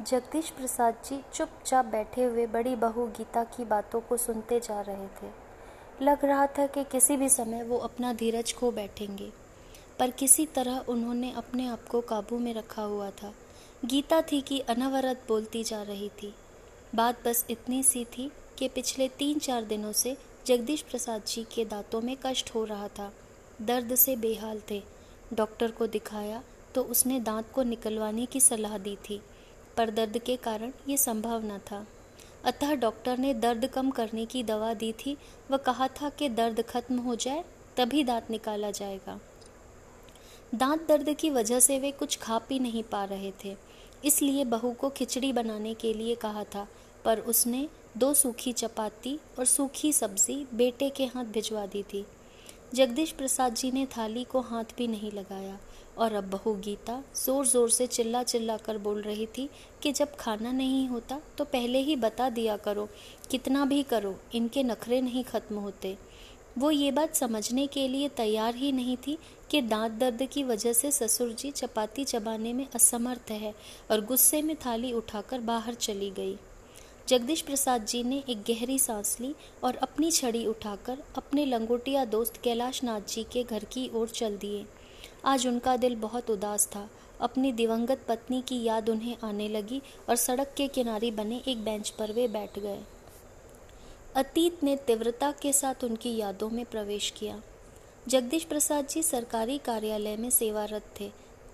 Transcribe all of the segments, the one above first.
जगदीश प्रसाद जी चुपचाप बैठे हुए बड़ी बहू गीता की बातों को सुनते जा रहे थे। लग रहा था कि किसी भी समय वो अपना धीरज खो बैठेंगे, पर किसी तरह उन्होंने अपने आप को काबू में रखा हुआ था। गीता थी कि अनवरत बोलती जा रही थी। बात बस इतनी सी थी कि पिछले तीन चार दिनों से जगदीश प्रसाद जी के दांतों में कष्ट हो रहा था। दर्द से बेहाल थे। डॉक्टर को दिखाया तो उसने दांत को निकलवाने की सलाह दी थी। पर दर्द के कारण ये संभव न था। अतः डॉक्टर ने दर्द कम करने की दवा दी थी। व कहा था कि दर्द खत्म हो जाए, तभी दांत निकाला जाएगा। दांत दर्द की वजह से वे कुछ खा पी नहीं पा रहे थे। इसलिए बहू को खिचड़ी बनाने के लिए कहा था, पर उसने दो सूखी चपाती और सूखी सब्ज़ी बेटे के हाथ भिजवा दी थी। जगदीश प्रसाद जी ने थाली को हाथ भी नहीं लगाया और अब बहू गीता ज़ोर ज़ोर से चिल्ला चिल्ला कर बोल रही थी कि जब खाना नहीं होता तो पहले ही बता दिया करो, कितना भी करो, इनके नखरे नहीं खत्म होते। वो ये बात समझने के लिए तैयार ही नहीं थी कि दांत दर्द की वजह से ससुर जी चपाती चबाने में असमर्थ है और गुस्से में थाली उठाकर बाहर चली गई। जगदीश प्रसाद जी ने एक गहरी सांस ली और अपनी छड़ी उठाकर अपने लंगोटिया दोस्त कैलाश नाथ जी के घर की ओर चल दिए। आज उनका दिल बहुत उदास था। अपनी दिवंगत पत्नी की याद उन्हें आने लगी और सड़क के किनारे बने एक बेंच पर वे बैठ गए। अतीत ने तीव्रता के साथ उनकी यादों में प्रवेश किया। जगदीश प्रसाद जी सरकारी कार्यालय में सेवारत थे।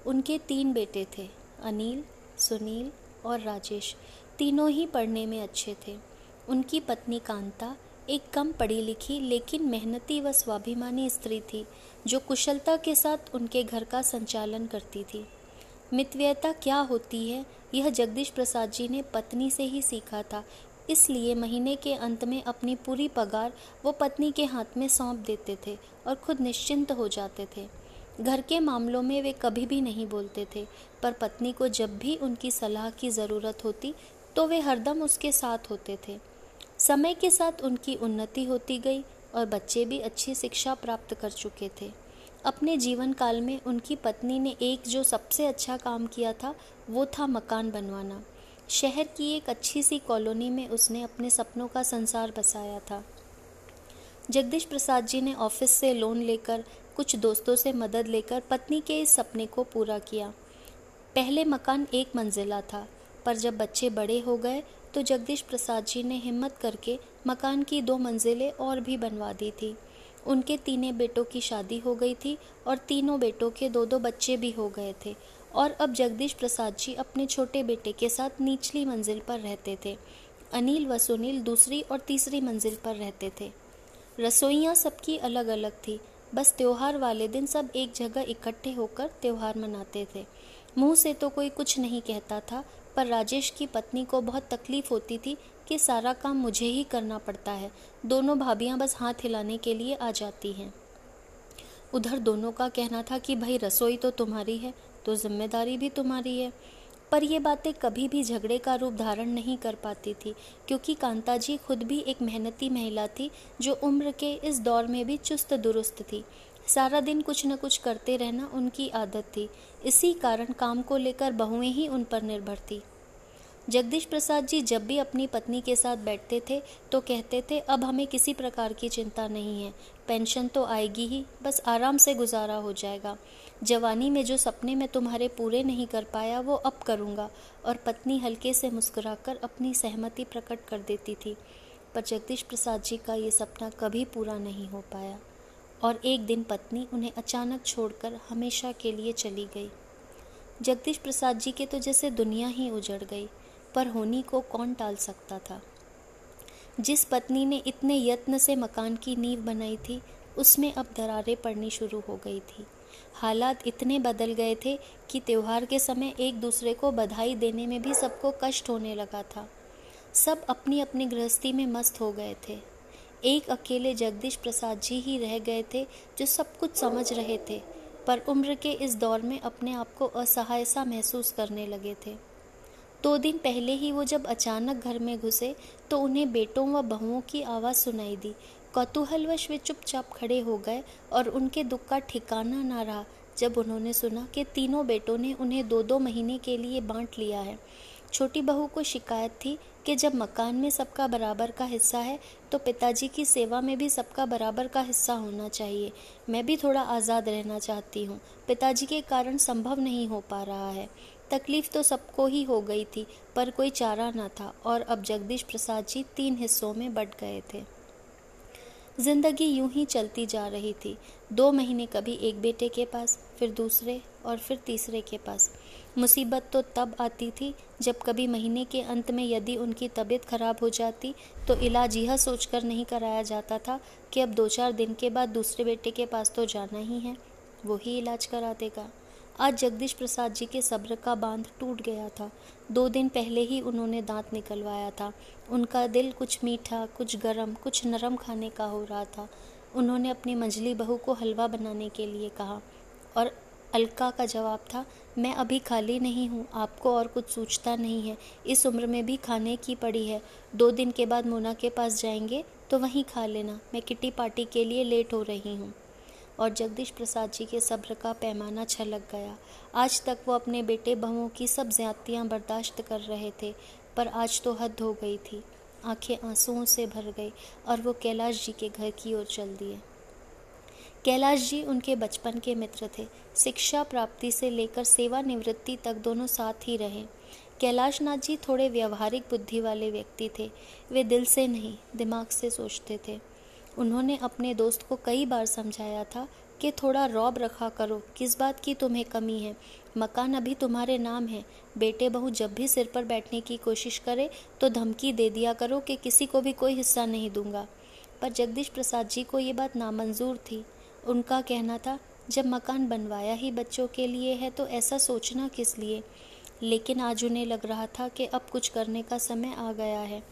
उनके तीन बेटे थे, अनिल, सुनील और राजेश। तीनों ही पढ़ने में अच्छे थे। उनकी पत्नी कांता एक कम पढ़ी लिखी लेकिन मेहनती व स्वाभिमानी स्त्री थी, जो कुशलता के साथ उनके घर का संचालन करती थी। मितव्ययता क्या होती है, यह जगदीश प्रसाद जी ने पत्नी से ही सीखा था, इसलिए महीने के अंत में अपनी पूरी पगार वो पत्नी के हाथ में सौंप देते थे और खुद निश्चिंत हो जाते थे। घर के मामलों में वे कभी भी नहीं बोलते थे, पर पत्नी को जब भी उनकी सलाह की ज़रूरत होती तो वे हरदम उसके साथ होते थे। समय के साथ उनकी उन्नति होती गई और बच्चे भी अच्छी शिक्षा प्राप्त कर चुके थे। अपने जीवन काल में उनकी पत्नी ने एक जो सबसे अच्छा काम किया था, वो था मकान बनवाना। शहर की एक अच्छी सी कॉलोनी में उसने अपने सपनों का संसार बसाया था। जगदीश प्रसाद जी ने ऑफ़िस से लोन लेकर, कुछ दोस्तों से मदद लेकर पत्नी के इस सपने को पूरा किया। पहले मकान एक मंजिला था पर जब बच्चे बड़े हो गए तो जगदीश प्रसाद जी ने हिम्मत करके मकान की दो मंजिलें और भी बनवा दी थी। उनके तीनों बेटों की शादी हो गई थी और तीनों बेटों के दो दो बच्चे भी हो गए थे। और अब जगदीश प्रसाद जी अपने छोटे बेटे के साथ निचली मंजिल पर रहते थे। अनिल व सुनील दूसरी और तीसरी मंजिल पर रहते थे। रसोइयाँ सबकी अलग अलग थी। बस त्यौहार वाले दिन सब एक जगह इकट्ठे होकर त्यौहार मनाते थे। मुँह से तो कोई कुछ नहीं कहता था पर राजेश की पत्नी को बहुत तकलीफ़ होती थी कि सारा काम मुझे ही करना पड़ता है। दोनों भाभियाँ बस हाथ हिलाने के लिए आ जाती हैं। उधर दोनों का कहना था कि, भाई, रसोई तो तुम्हारी है तो ज़िम्मेदारी भी तुम्हारी है। पर ये बातें कभी भी झगड़े का रूप धारण नहीं कर पाती थी, क्योंकि कांता जी खुद भी एक मेहनती महिला थी, जो उम्र के इस दौर में भी चुस्त दुरुस्त थी। सारा दिन कुछ न कुछ करते रहना उनकी आदत थी। इसी कारण काम को लेकर बहुएँ ही उन पर निर्भर थी। जगदीश प्रसाद जी जब भी अपनी पत्नी के साथ बैठते थे तो कहते थे, अब हमें किसी प्रकार की चिंता नहीं है। पेंशन तो आएगी ही, बस आराम से गुजारा हो जाएगा। जवानी में जो सपने मैं तुम्हारे पूरे नहीं कर पाया, वो अब करूँगा। और पत्नी हल्के से मुस्कुराकर अपनी सहमति प्रकट कर देती थी। पर जगदीश प्रसाद जी का ये सपना कभी पूरा नहीं हो पाया। और एक दिन पत्नी उन्हें अचानक छोड़कर हमेशा के लिए चली गई। जगदीश प्रसाद जी के तो जैसे दुनिया ही उजड़ गई, पर होनी को कौन टाल सकता था? जिस पत्नी ने इतने यत्न से मकान की नींव बनाई थी, उसमें अब दरारें पड़नी शुरू हो गई थी। हालात इतने बदल गए थे कि त्यौहार के समय एक दूसरे को बधाई देने में भी सबको कष्ट होने लगा था। सब अपनी अपनी गृहस्थी में मस्त हो गए थे। एक अकेले जगदीश प्रसाद जी ही रह गए थे, जो सब कुछ समझ रहे थे, पर उम्र के इस दौर में अपने आप को असहाय सा महसूस करने लगे थे। दो दिन पहले ही वो जब अचानक घर में घुसे तो उन्हें बेटों व बहुओं की आवाज़ सुनाई दी। कौतूहलवश वे चुपचाप खड़े हो गए और उनके दुख का ठिकाना ना रहा, जब उन्होंने सुना कि तीनों बेटों ने उन्हें दो दो महीने के लिए बांट लिया है। छोटी बहू को शिकायत थी कि जब मकान में सबका बराबर का हिस्सा है तो पिताजी की सेवा में भी सबका बराबर का हिस्सा होना चाहिए। मैं भी थोड़ा आज़ाद रहना चाहती हूँ। पिताजी के कारण संभव नहीं हो पा रहा है। तकलीफ़ तो सबको ही हो गई थी, पर कोई चारा ना था और अब जगदीश प्रसाद जी तीन हिस्सों में बट गए थे। ज़िंदगी यूँ ही चलती जा रही थी। दो महीने कभी एक बेटे के पास, फिर दूसरे और फिर तीसरे के पास। मुसीबत तो तब आती थी जब कभी महीने के अंत में यदि उनकी तबीयत खराब हो जाती तो इलाज यह सोचकर नहीं कराया जाता था कि अब दो चार दिन के बाद दूसरे बेटे के पास तो जाना ही है वो ही इलाज करा देगा। आज जगदीश प्रसाद जी के सब्र का बाँध टूट गया था। दो दिन पहले ही उन्होंने दांत निकलवाया था। उनका दिल कुछ मीठा, कुछ गरम, कुछ नरम खाने का हो रहा था। उन्होंने अपनी मंझली बहू को हलवा बनाने के लिए कहा और अलका का जवाब था, मैं अभी खाली नहीं हूँ, आपको और कुछ सोचता नहीं है। इस उम्र में भी खाने की पड़ी है। दो दिन के बाद मोना के पास जाएँगे तो वहीं खा लेना। मैं किटी पार्टी के लिए लेट हो रही हूँ। और जगदीश प्रसाद जी के सब्र का पैमाना छलक गया। आज तक वो अपने बेटे बहुओं की सब ज्यादतियाँ बर्दाश्त कर रहे थे, पर आज तो हद हो गई थी। आँखें आंसुओं से भर गई और वो कैलाश जी के घर की ओर चल दिए। कैलाश जी उनके बचपन के मित्र थे। शिक्षा प्राप्ति से लेकर सेवानिवृत्ति तक दोनों साथ ही रहे। कैलाश नाथ जी थोड़े व्यवहारिक बुद्धि वाले व्यक्ति थे। वे दिल से नहीं, दिमाग से सोचते थे। उन्होंने अपने दोस्त को कई बार समझाया था कि थोड़ा रौब रखा करो, किस बात की तुम्हें कमी है? मकान अभी तुम्हारे नाम है। बेटे बहू जब भी सिर पर बैठने की कोशिश करे तो धमकी दे दिया करो कि किसी को भी कोई हिस्सा नहीं दूँगा। पर जगदीश प्रसाद जी को ये बात नामंजूर थी। उनका कहना था, जब मकान बनवाया ही बच्चों के लिए है तो ऐसा सोचना किस लिए? लेकिन आज उन्हें लग रहा था कि अब कुछ करने का समय आ गया है।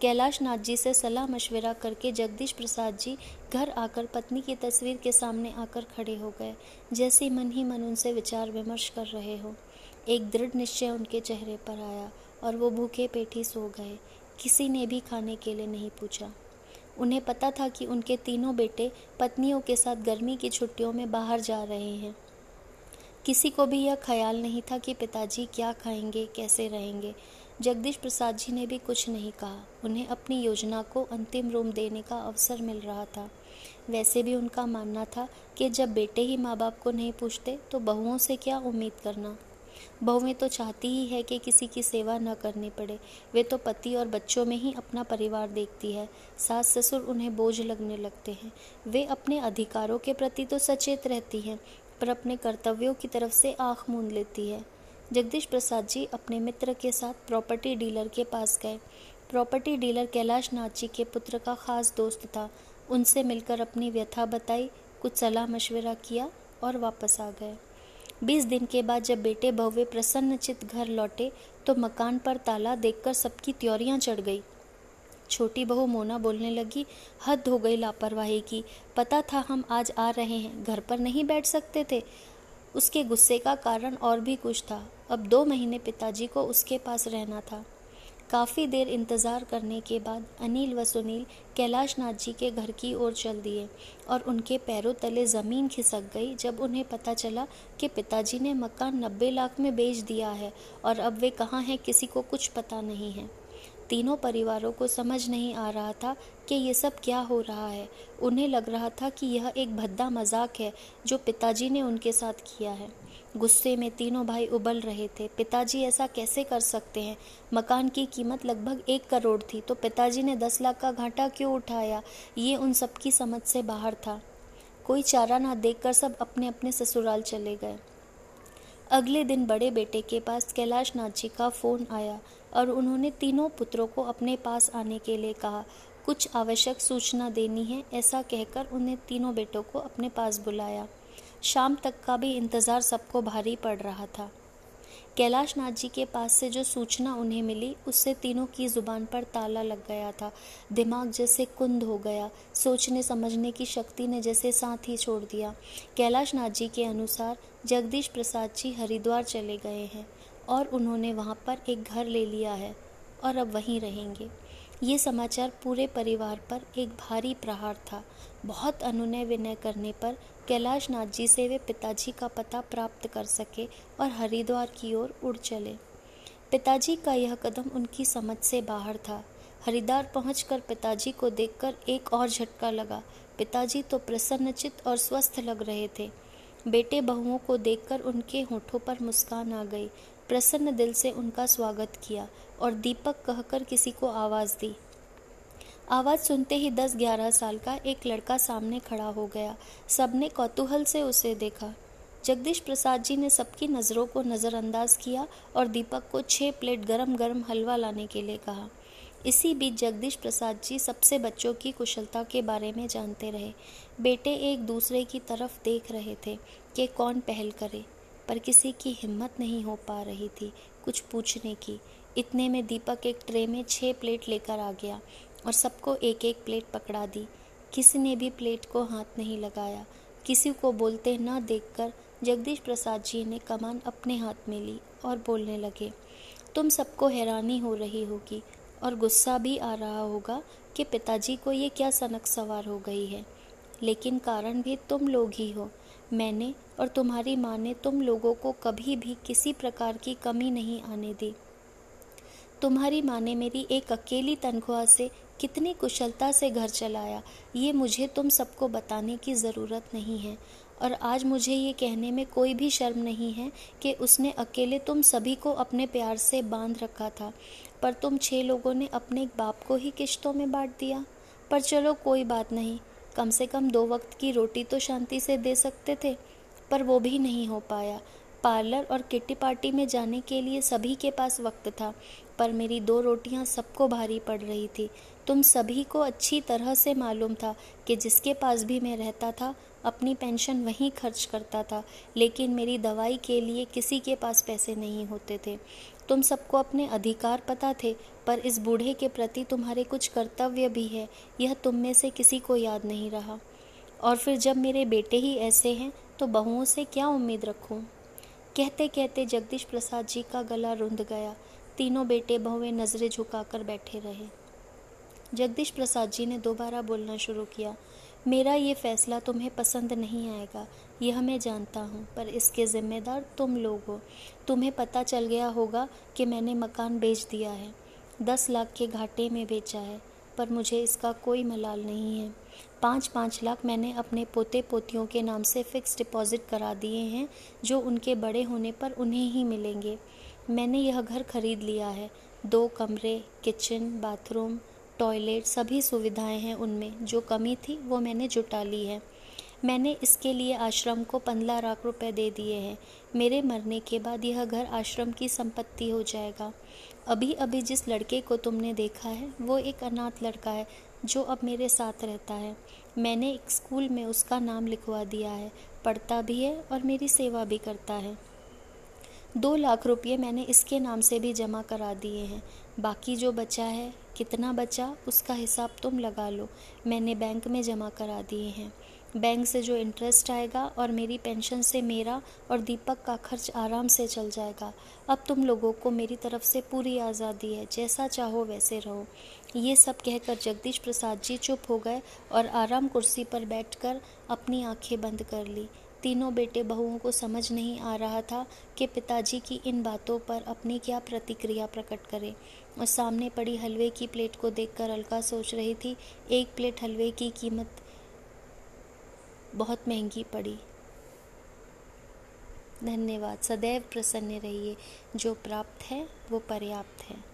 कैलाश नाथ जी से सलाह मशवरा करके जगदीश प्रसाद जी घर आकर पत्नी की तस्वीर के सामने आकर खड़े हो गए, जैसे मन ही मन उनसे विचार विमर्श कर रहे हो। एक दृढ़ निश्चय उनके चेहरे पर आया और वो भूखे पेट सो गए। किसी ने भी खाने के लिए नहीं पूछा। उन्हें पता था कि उनके तीनों बेटे पत्नियों के साथ गर्मी की छुट्टियों में बाहर जा रहे हैं। किसी को भी यह ख्याल नहीं था कि पिताजी क्या खाएँगे, कैसे रहेंगे। जगदीश प्रसाद जी ने भी कुछ नहीं कहा। उन्हें अपनी योजना को अंतिम रूप देने का अवसर मिल रहा था। वैसे भी उनका मानना था कि जब बेटे ही माँ बाप को नहीं पूछते तो बहुओं से क्या उम्मीद करना। बहुएँ तो चाहती ही है कि किसी की सेवा न करनी पड़े। वे तो पति और बच्चों में ही अपना परिवार देखती है। सास ससुर उन्हें बोझ लगने लगते हैं। वे अपने अधिकारों के प्रति तो सचेत रहती हैं, पर अपने कर्तव्यों की तरफ़ से आँख मूंद लेती है। जगदीश प्रसाद जी अपने मित्र के साथ प्रॉपर्टी डीलर के पास गए। प्रॉपर्टी डीलर कैलाश नाथ जी के पुत्र का खास दोस्त था। उनसे मिलकर अपनी व्यथा बताई, कुछ सलाह मशवरा किया और वापस आ गए। बीस दिन के बाद जब बेटे बहुवे प्रसन्नचित घर लौटे तो मकान पर ताला देखकर सबकी त्योरियाँ चढ़ गई। छोटी बहू मोना बोलने लगी, हद हो गई लापरवाही की। पता था हम आज आ रहे हैं। घर पर नहीं बैठ सकते थे। उसके गुस्से का कारण और भी कुछ था। अब दो महीने पिताजी को उसके पास रहना था। काफ़ी देर इंतज़ार करने के बाद अनिल व सुनील कैलाश नाथ जी के घर की ओर चल दिए और उनके पैरों तले ज़मीन खिसक गई जब उन्हें पता चला कि पिताजी ने मकान नब्बे लाख में बेच दिया है और अब वे कहाँ हैं किसी को कुछ पता नहीं है। तीनों परिवारों को समझ नहीं आ रहा था कि ये सब क्या हो रहा है। उन्हें लग रहा था कि यह एक भद्दा मज़ाक है जो पिताजी ने उनके साथ किया है। गुस्से में तीनों भाई उबल रहे थे। पिताजी ऐसा कैसे कर सकते हैं? मकान की कीमत लगभग एक करोड़ थी तो पिताजी ने दस लाख का घाटा क्यों उठाया? ये उन सबकी समझ से बाहर था। कोई चारा ना देखकर सब अपने अपने ससुराल चले गए। अगले दिन बड़े बेटे के पास कैलाश नाथ जी का फ़ोन आया और उन्होंने तीनों पुत्रों को अपने पास आने के लिए कहा, कुछ आवश्यक सूचना देनी है, ऐसा कहकर उन्हें तीनों बेटों को अपने पास बुलाया। शाम तक का भी इंतज़ार सबको भारी पड़ रहा था। कैलाश नाथ जी के पास से जो सूचना उन्हें मिली, उससे तीनों की ज़ुबान पर ताला लग गया था। दिमाग जैसे कुंद हो गया, सोचने समझने की शक्ति ने जैसे साथ ही छोड़ दिया। कैलाश नाथ जी के अनुसार जगदीश प्रसाद जी हरिद्वार चले गए हैं और उन्होंने वहाँ पर एक घर ले लिया है और अब वहीं रहेंगे। ये समाचार पूरे परिवार पर एक भारी प्रहार था। बहुत अनुनय विनय करने पर कैलाश नाथ जी से वे पिताजी का पता प्राप्त कर सके और हरिद्वार की ओर उड़ चले। पिताजी का यह कदम उनकी समझ से बाहर था। हरिद्वार पहुंचकर पिताजी को देखकर एक और झटका लगा। पिताजी तो प्रसन्नचित और स्वस्थ लग रहे थे। बेटे बहुओं को देखकर उनके होठों पर मुस्कान आ गई। प्रसन्न दिल से उनका स्वागत किया और दीपक कहकर किसी को आवाज़ दी। आवाज़ सुनते ही दस ग्यारह साल का एक लड़का सामने खड़ा हो गया। सबने कौतूहल से उसे देखा। जगदीश प्रसाद जी ने सबकी नज़रों को नज़रअंदाज किया और दीपक को छह प्लेट गरम गरम हलवा लाने के लिए कहा। इसी बीच जगदीश प्रसाद जी सबसे बच्चों की कुशलता के बारे में जानते रहे। बेटे एक दूसरे की तरफ़ देख रहे थे कि कौन पहल करे, पर किसी की हिम्मत नहीं हो पा रही थी कुछ पूछने की। इतने में दीपक एक ट्रे में छः प्लेट लेकर आ गया। और सबको एक एक प्लेट पकड़ा दी। किसी ने भी प्लेट को हाथ नहीं लगाया। किसी को बोलते न देखकर जगदीश प्रसाद जी ने कमान अपने हाथ में ली और बोलने लगे, तुम सबको हैरानी हो रही होगी और गुस्सा भी आ रहा होगा कि पिताजी को ये क्या सनक सवार हो गई है। लेकिन कारण भी तुम लोग ही हो। मैंने और तुम्हारी माँ ने तुम लोगों को कभी भी किसी प्रकार की कमी नहीं आने दी। तुम्हारी माँ ने मेरी एक अकेली तनख्वाह से कितनी कुशलता से घर चलाया, ये मुझे तुम सबको बताने की ज़रूरत नहीं है। और आज मुझे ये कहने में कोई भी शर्म नहीं है कि उसने अकेले तुम सभी को अपने प्यार से बाँध रखा था, पर तुम छह लोगों ने अपने बाप को ही किश्तों में बांट दिया। पर चलो, कोई बात नहीं, कम से कम दो वक्त की रोटी तो शांति से दे सकते थे, पर वो भी नहीं हो पाया। पार्लर और किट्टी पार्टी में जाने के लिए सभी के पास वक्त था, पर मेरी दो रोटियाँ सबको भारी पड़ रही थी। तुम सभी को अच्छी तरह से मालूम था कि जिसके पास भी मैं रहता था, अपनी पेंशन वहीं खर्च करता था, लेकिन मेरी दवाई के लिए किसी के पास पैसे नहीं होते थे। तुम सबको अपने अधिकार पता थे, पर इस बूढ़े के प्रति तुम्हारे कुछ कर्तव्य भी है, यह तुम में से किसी को याद नहीं रहा। और फिर जब मेरे बेटे ही ऐसे हैं तो बहुओं से क्या उम्मीद रखूँ? कहते कहते जगदीश प्रसाद जी का गला रुंध गया। तीनों बेटे बहुएँ नज़रें झुकाकर बैठे रहे। जगदीश प्रसाद जी ने दोबारा बोलना शुरू किया, मेरा ये फैसला तुम्हें पसंद नहीं आएगा, यह मैं जानता हूँ, पर इसके ज़िम्मेदार तुम लोग हो। तुम्हें पता चल गया होगा कि मैंने मकान बेच दिया है, दस लाख के घाटे में बेचा है, पर मुझे इसका कोई मलाल नहीं है। पाँच पाँच लाख मैंने अपने पोते पोतियों के नाम से फ़िक्स डिपॉज़िट करा दिए हैं, जो उनके बड़े होने पर उन्हें ही मिलेंगे। मैंने यह घर खरीद लिया है, दो कमरे, किचन, बाथरूम टॉयलेट सभी सुविधाएँ हैं उनमें। जो कमी थी, वो मैंने जुटा ली है। मैंने इसके लिए आश्रम को पंद्रह लाख रुपए दे दिए हैं। मेरे मरने के बाद यह घर आश्रम की संपत्ति हो जाएगा। अभी अभी जिस लड़के को तुमने देखा है, वो एक अनाथ लड़का है, जो अब मेरे साथ रहता है। मैंने एक स्कूल में उसका नाम लिखवा दिया है। पढ़ता भी है और मेरी सेवा भी करता है। दो लाख रुपये मैंने इसके नाम से भी जमा करा दिए हैं। बाकी जो बचा है, कितना बचा, उसका हिसाब तुम लगा लो। मैंने बैंक में जमा करा दिए हैं। बैंक से जो इंटरेस्ट आएगा और मेरी पेंशन से मेरा और दीपक का खर्च आराम से चल जाएगा। अब तुम लोगों को मेरी तरफ़ से पूरी आज़ादी है, जैसा चाहो वैसे रहो। ये सब कहकर जगदीश प्रसाद जी चुप हो गए और आराम कुर्सी पर बैठकर अपनी आँखें बंद कर ली। तीनों बेटे बहुओं को समझ नहीं आ रहा था कि पिताजी की इन बातों पर अपनी क्या प्रतिक्रिया प्रकट करें। और सामने पड़ी हलवे की प्लेट को देखकर अलका सोच रही थी, एक प्लेट हलवे की कीमत बहुत महँगी पड़ी। धन्यवाद, सदैव प्रसन्न रहिए। जो प्राप्त है, वो पर्याप्त है।